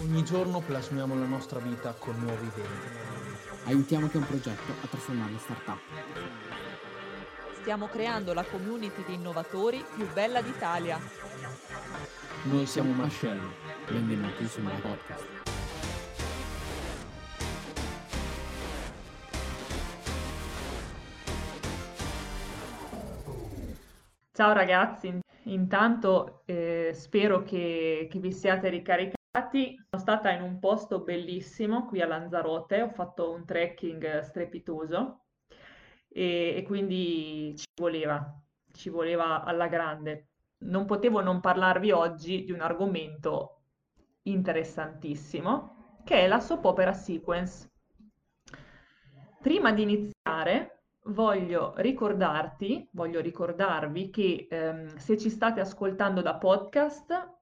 Ogni giorno plasmiamo la nostra vita con nuove idee. Aiutiamo ha un progetto a trasformarlo in startup. Stiamo creando la community di innovatori più bella d'Italia. Noi siamo Marcello. Benvenuti sul mio podcast. Ciao ragazzi, intanto eh, spero che, che vi siate ricaricati. Sono stata in un posto bellissimo qui a Lanzarote, ho fatto un trekking strepitoso e, e quindi ci voleva, ci voleva alla grande. Non potevo non parlarvi oggi di un argomento interessantissimo che è la soap opera sequence. Prima di iniziare voglio ricordarti, voglio ricordarvi che ehm, se ci state ascoltando da podcast,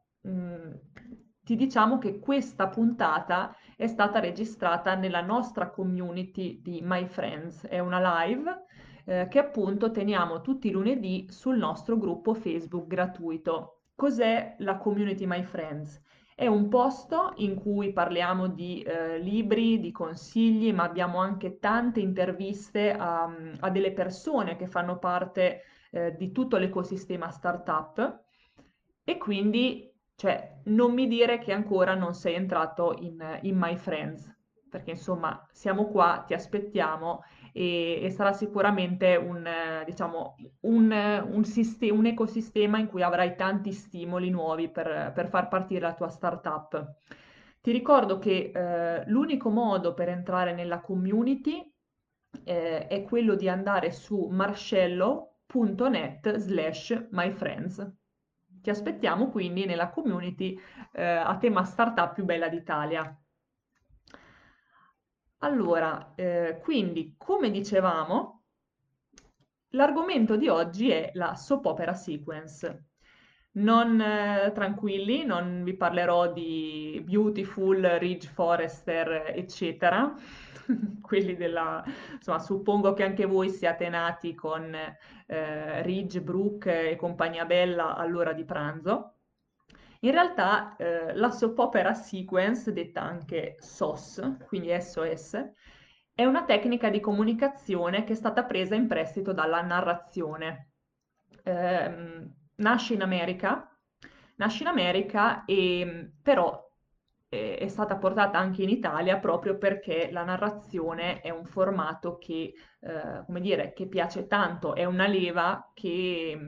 ti diciamo che questa puntata è stata registrata nella nostra community di My Friends. È una live eh, che appunto teniamo tutti i lunedì sul nostro gruppo Facebook gratuito. Cos'è la community My Friends? È un posto in cui parliamo di eh, libri, di consigli, ma abbiamo anche tante interviste a, a delle persone che fanno parte eh, di tutto l'ecosistema startup e quindi cioè, non mi dire che ancora non sei entrato in, in My Friends, perché insomma siamo qua, ti aspettiamo e, e sarà sicuramente un, diciamo, un, un, siste- un, ecosistema in cui avrai tanti stimoli nuovi per, per far partire la tua startup. Ti ricordo che eh, l'unico modo per entrare nella community eh, è quello di andare su marcello.net slash myfriends. Ti aspettiamo quindi nella community eh, a tema startup più bella d'Italia. Allora, eh, quindi, come dicevamo, l'argomento di oggi è la soap opera sequence. Non eh, tranquilli, non vi parlerò di Beautiful, Ridge Forrester, eccetera. Quelli della, insomma, suppongo che anche voi siate nati con eh, Ridge, Brooke e compagnia bella all'ora di pranzo. In realtà eh, la soap opera sequence, detta anche SOS, quindi SOS, è una tecnica di comunicazione che è stata presa in prestito dalla narrazione. Eh, nasce in America, nasce in America e però eh, è stata portata anche in Italia proprio perché la narrazione è un formato che, eh, come dire, che piace tanto, è una leva che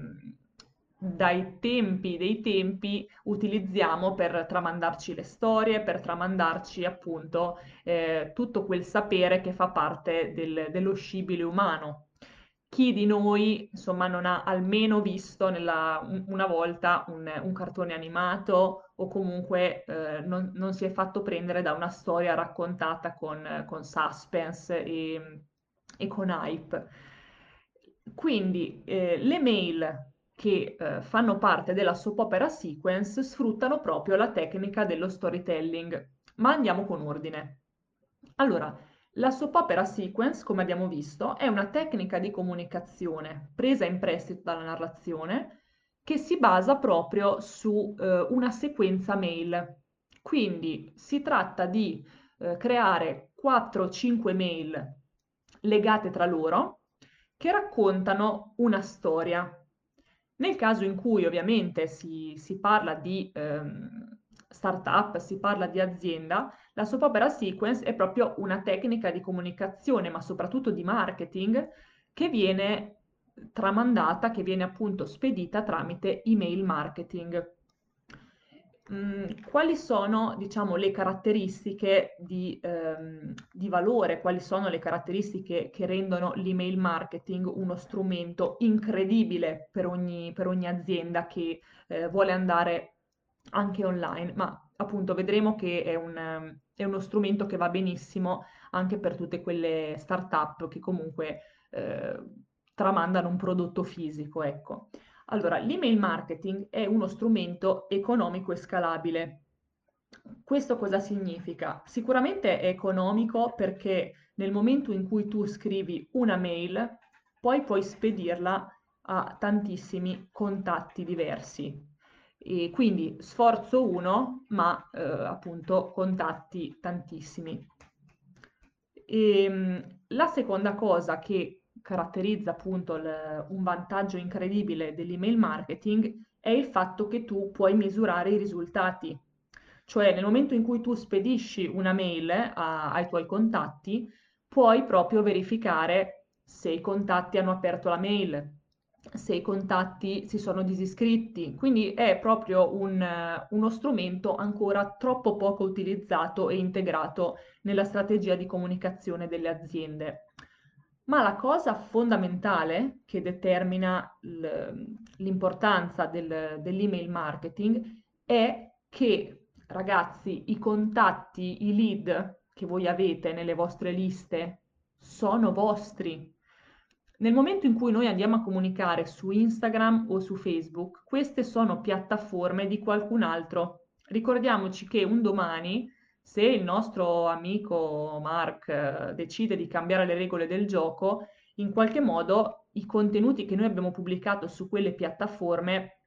dai tempi dei tempi utilizziamo per tramandarci le storie, per tramandarci appunto eh, tutto quel sapere che fa parte del, dello scibile umano. Chi di noi, insomma, non ha almeno visto nella, un, una volta un, un, cartone animato o comunque eh, non, non, si è fatto prendere da una storia raccontata con, con suspense e, e, con hype. Quindi eh, le mail che eh, fanno parte della soap opera sequence sfruttano proprio la tecnica dello storytelling. Ma andiamo con ordine. Allora, la soap opera sequence, come abbiamo visto, è una tecnica di comunicazione presa in prestito dalla narrazione che si basa proprio su eh, una sequenza mail. Quindi si tratta di eh, creare 4-5 mail legate tra loro che raccontano una storia, nel caso in cui ovviamente si, si parla di ehm, startup, si parla di azienda, la soap opera sequence è proprio una tecnica di comunicazione, ma soprattutto di marketing, che viene tramandata, che viene appunto spedita tramite email marketing. Mm, quali sono, diciamo, le caratteristiche di, ehm, di, valore, quali sono le caratteristiche che rendono l'email marketing uno strumento incredibile per ogni, per ogni azienda che eh, vuole andare anche online, ma appunto vedremo che è, un, è, uno strumento che va benissimo anche per tutte quelle start-up che comunque eh, tramandano un prodotto fisico, ecco. Allora, l'email marketing è uno strumento economico e scalabile. Questo cosa significa? Sicuramente è economico perché nel momento in cui tu scrivi una mail, poi puoi spedirla a tantissimi contatti diversi. E quindi sforzo uno, ma eh, appunto contatti tantissimi. E, ehm, la seconda cosa che caratterizza appunto il, un vantaggio incredibile dell'email marketing è il fatto che tu puoi misurare i risultati. Cioè nel momento in cui tu spedisci una mail a, ai tuoi contatti, puoi proprio verificare se i contatti hanno aperto la mail, se i contatti si sono disiscritti. Quindi è proprio un, uno strumento ancora troppo poco utilizzato e integrato nella strategia di comunicazione delle aziende. Ma la cosa fondamentale che determina l'importanza del, dell'email marketing è che, ragazzi, i contatti, i lead che voi avete nelle vostre liste sono vostri. Nel momento in cui noi andiamo a comunicare su Instagram o su Facebook, queste sono piattaforme di qualcun altro. Ricordiamoci che un domani, se il nostro amico Mark eh, decide di cambiare le regole del gioco, in qualche modo i contenuti che noi abbiamo pubblicato su quelle piattaforme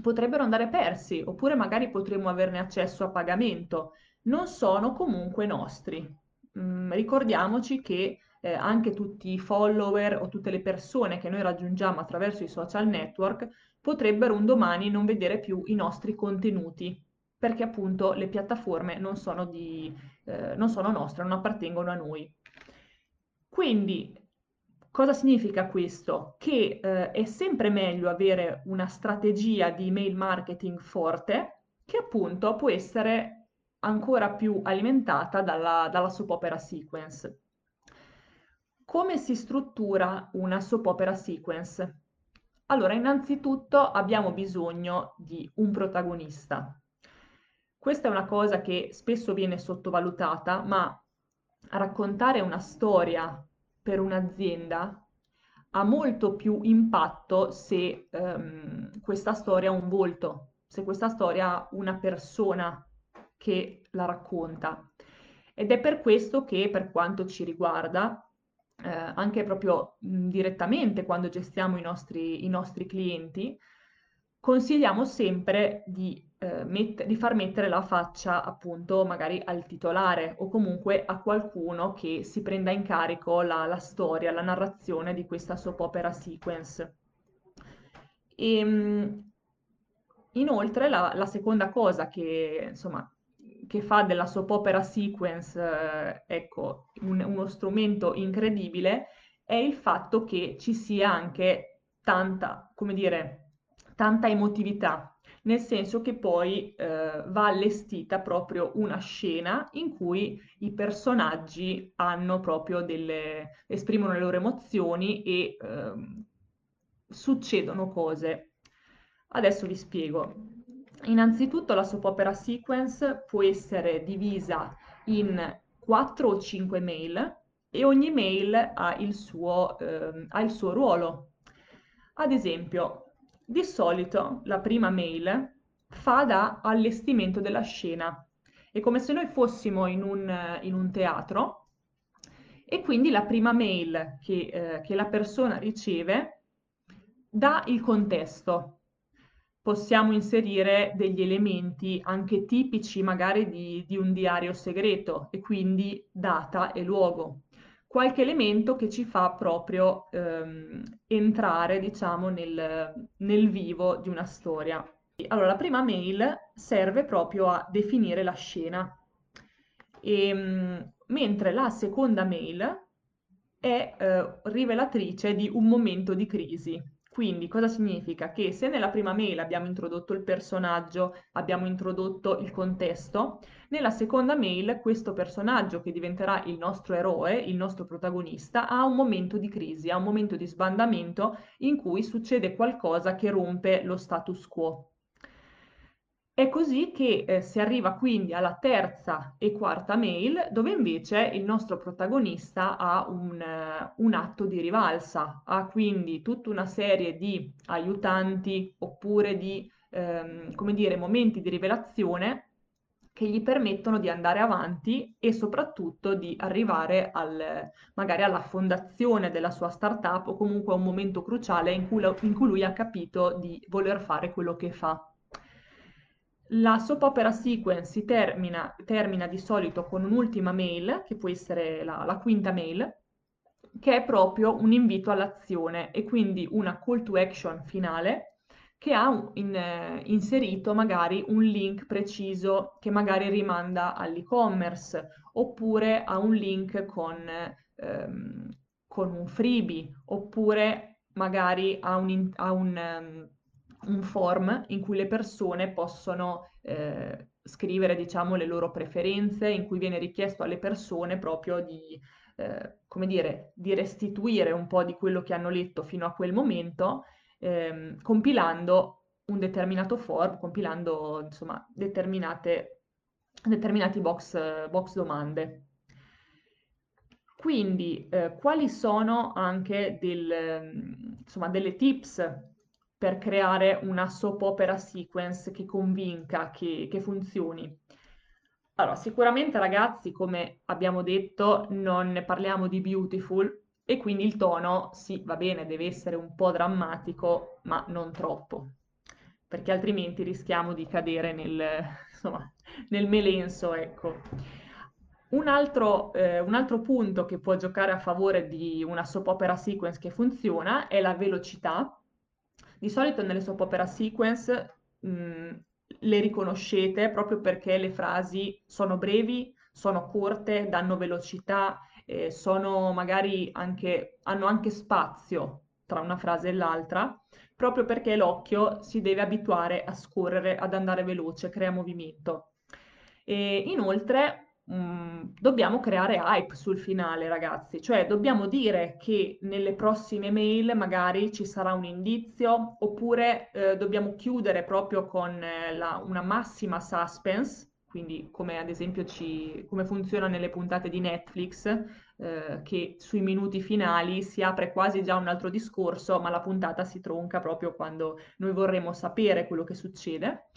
potrebbero andare persi, oppure magari potremmo averne accesso a pagamento. Non sono comunque nostri. Mm, ricordiamoci che eh, anche tutti i follower o tutte le persone che noi raggiungiamo attraverso i social network potrebbero un domani non vedere più i nostri contenuti, perché appunto le piattaforme non sono, di, eh, non sono nostre, non appartengono a noi. Quindi cosa significa questo? Che eh, è sempre meglio avere una strategia di email marketing forte che appunto può essere ancora più alimentata dalla, dalla soap opera sequence. Come si struttura una soap opera sequence? Allora, innanzitutto abbiamo bisogno di un protagonista. Questa è una cosa che spesso viene sottovalutata, ma raccontare una storia per un'azienda ha molto più impatto se um, questa storia ha un volto, se questa storia ha una persona che la racconta. Ed è per questo che, per quanto ci riguarda, eh, anche proprio mh, direttamente quando gestiamo i nostri, i nostri clienti, consigliamo sempre di, eh, met- di, far mettere la faccia appunto magari al titolare o comunque a qualcuno che si prenda in carico la, la storia, la narrazione di questa soap opera sequence. E, mh, inoltre la, la, seconda cosa che insomma che fa della soap opera sequence, eh, ecco, un, uno strumento incredibile, è il fatto che ci sia anche tanta, come dire, tanta emotività, nel senso che poi eh, va allestita proprio una scena in cui i personaggi hanno proprio delle, esprimono le loro emozioni e eh, succedono cose. Adesso vi spiego. Innanzitutto la soap opera sequence può essere divisa in 4 o 5 mail e ogni mail ha il suo, eh, ha il suo ruolo. Ad esempio, di solito la prima mail fa da allestimento della scena. È come se noi fossimo in un, in un teatro e quindi la prima mail che, eh, che la persona riceve dà il contesto, possiamo inserire degli elementi anche tipici magari di, di un diario segreto e quindi data e luogo. Qualche elemento che ci fa proprio ehm, entrare, diciamo, nel, nel vivo di una storia. Allora, la prima mail serve proprio a definire la scena, e, ehm, mentre la seconda mail è eh, rivelatrice di un momento di crisi. Quindi cosa significa? Che se nella prima mail abbiamo introdotto il personaggio, abbiamo introdotto il contesto, nella seconda mail questo personaggio che diventerà il nostro eroe, il nostro protagonista, ha un momento di crisi, ha un momento di sbandamento in cui succede qualcosa che rompe lo status quo. È così che eh, si arriva quindi alla terza e quarta mail, dove invece il nostro protagonista ha un, uh, un, atto di rivalsa, ha quindi tutta una serie di aiutanti oppure di, ehm, come dire, momenti di rivelazione che gli permettono di andare avanti e soprattutto di arrivare al, magari alla fondazione della sua startup o comunque a un momento cruciale in cui, in cui lui ha capito di voler fare quello che fa. La soap opera sequence si termina, termina di solito con un'ultima mail, che può essere la, la quinta mail, che è proprio un invito all'azione e quindi una call to action finale che ha in, eh, inserito magari un link preciso che magari rimanda all'e-commerce oppure a un link con, ehm, con un freebie oppure magari a un, a un, um, un, form in cui le persone possono eh, scrivere diciamo le loro preferenze in cui viene richiesto alle persone proprio di eh, come dire, di restituire un po' di quello che hanno letto fino a quel momento, ehm, compilando un determinato form, compilando insomma determinate, determinati box, box domande. Quindi, eh, quali sono anche del, insomma, delle tips per creare una soap opera sequence che convinca, che, che funzioni? Allora, sicuramente ragazzi, come abbiamo detto, non parliamo di Beautiful e quindi il tono, sì, va bene, deve essere un po' drammatico, ma non troppo, perché altrimenti rischiamo di cadere nel, insomma, nel melenso, ecco. Un altro, eh, un altro punto che può giocare a favore di una soap opera sequence che funziona è la velocità. Di solito nelle soap opera sequence mh, le riconoscete proprio perché le frasi sono brevi, sono corte, danno velocità, eh, sono magari anche, hanno anche spazio tra una frase e l'altra, proprio perché l'occhio si deve abituare a scorrere, ad andare veloce, crea movimento. E inoltre mh, mm, dobbiamo creare hype sul finale, ragazzi, cioè dobbiamo dire che nelle prossime mail magari ci sarà un indizio oppure eh, dobbiamo chiudere proprio con eh, la, una massima suspense, quindi come ad esempio ci, come funziona nelle puntate di Netflix, eh, che sui minuti finali si apre quasi già un altro discorso, ma la puntata si tronca proprio quando noi vorremmo sapere quello che succede.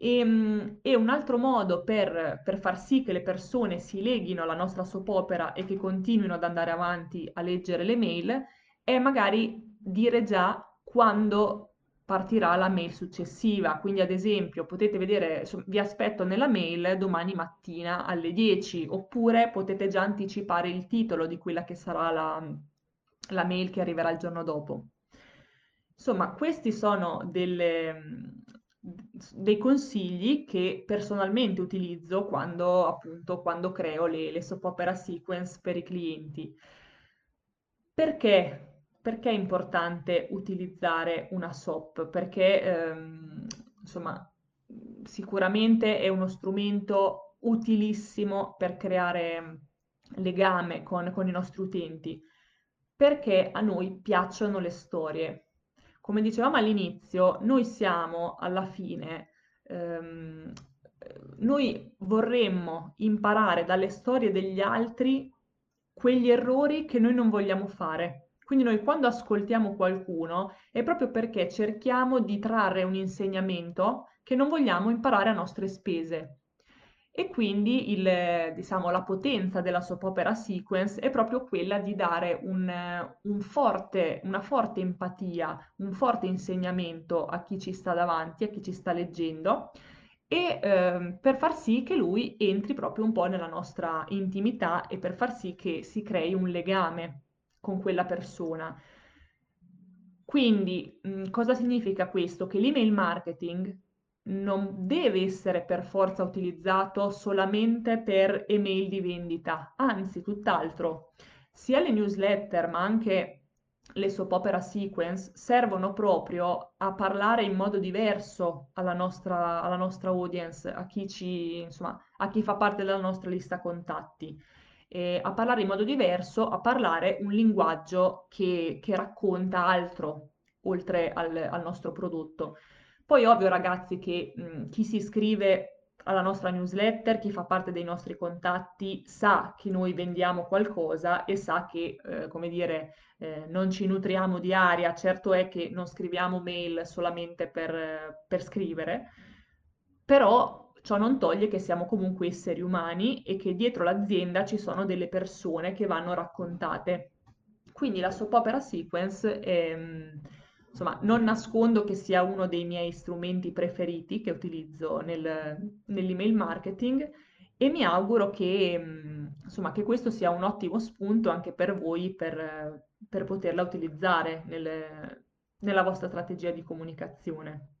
E, ehm, e un altro modo per, per, far sì che le persone si leghino alla nostra soap opera e che continuino ad andare avanti a leggere le mail è magari dire già quando partirà la mail successiva. Quindi, ad esempio, potete vedere, vi aspetto nella mail domani mattina alle 10, oppure potete già anticipare il titolo di quella che sarà la, la mail che arriverà il giorno dopo. Insomma, questi sono delle, dei consigli che personalmente utilizzo quando appunto quando creo le, le soap opera sequence per i clienti. Perché? Perché è importante utilizzare una SOP? Perché ehm, insomma sicuramente è uno strumento utilissimo per creare legame con, con i nostri utenti, perché a noi piacciono le storie, come dicevamo all'inizio, noi siamo alla fine, ehm, noi vorremmo imparare dalle storie degli altri quegli errori che noi non vogliamo fare. Quindi noi quando ascoltiamo qualcuno è proprio perché cerchiamo di trarre un insegnamento che non vogliamo imparare a nostre spese. E quindi il, diciamo, la potenza della soap opera sequence è proprio quella di dare un, un forte, una forte empatia, un forte insegnamento a chi ci sta davanti, a chi ci sta leggendo, e eh, per far sì che lui entri proprio un po' nella nostra intimità e per far sì che si crei un legame con quella persona. Quindi, mh, cosa significa questo? Che l'email marketing non deve essere per forza utilizzato solamente per email di vendita, anzi, tutt'altro. Sia le newsletter, ma anche le soap opera sequence servono proprio a parlare in modo diverso alla nostra, alla nostra audience, a chi, ci, insomma, a chi fa parte della nostra lista contatti. E a parlare in modo diverso, a parlare un linguaggio che, che racconta altro oltre al, al nostro prodotto. Poi ovvio ragazzi che mh, chi si iscrive alla nostra newsletter, chi fa parte dei nostri contatti sa che noi vendiamo qualcosa e sa che, eh, come dire, eh, non ci nutriamo di aria. Certo è che non scriviamo mail solamente per, per scrivere, però ciò non toglie che siamo comunque esseri umani e che dietro l'azienda ci sono delle persone che vanno raccontate. Quindi la soap opera sequence è insomma, non nascondo che sia uno dei miei strumenti preferiti che utilizzo nel, nell'email marketing e mi auguro che, mm, insomma, che questo sia un ottimo spunto anche per voi per, per poterla utilizzare nel, nella vostra strategia di comunicazione.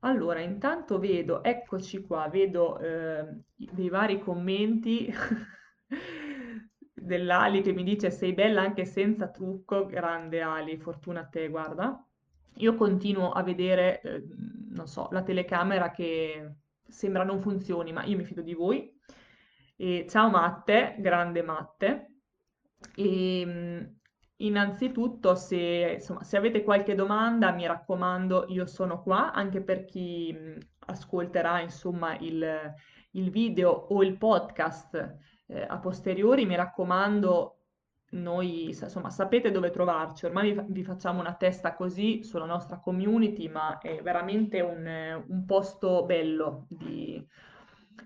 Allora, intanto vedo, eccoci qua, vedo eh, dei vari commenti dell'Ali che mi dice sei bella anche senza trucco, grande Ali, fortuna a te, guarda. Io continuo a vedere, eh, non so, la telecamera che sembra non funzioni, ma io mi fido di voi. E ciao Matte, grande Matte. E, ehm, innanzitutto, se, insomma, se avete qualche domanda, mi raccomando, io sono qua, anche per chi ascolterà, insomma, il, il video o il podcast eh, a posteriori, mi raccomando, noi insomma sapete dove trovarci, ormai vi, facciamo una testa così sulla nostra community, ma è veramente un, un posto bello, di,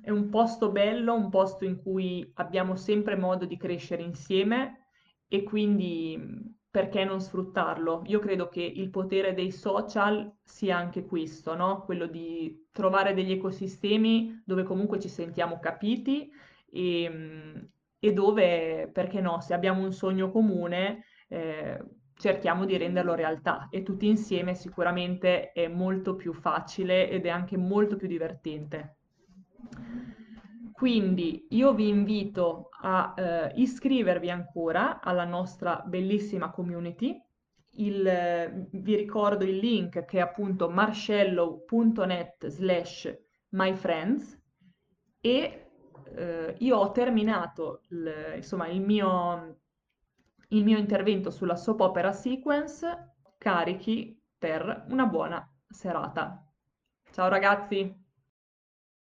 è un posto bello, un posto in cui abbiamo sempre modo di crescere insieme e quindi perché non sfruttarlo? Io credo che il potere dei social sia anche questo, no? Quello di trovare degli ecosistemi dove comunque ci sentiamo capiti e, e dove, perché no, se abbiamo un sogno comune, eh, cerchiamo di renderlo realtà e tutti insieme sicuramente è molto più facile ed è anche molto più divertente. Quindi io vi invito a eh, iscrivervi ancora alla nostra bellissima community. Il, eh, vi ricordo il link che è appunto marcello.net slash myfriends e eh, io ho terminato il, insomma, il mio, il mio intervento sulla soap opera sequence, carichi per una buona serata. Ciao ragazzi!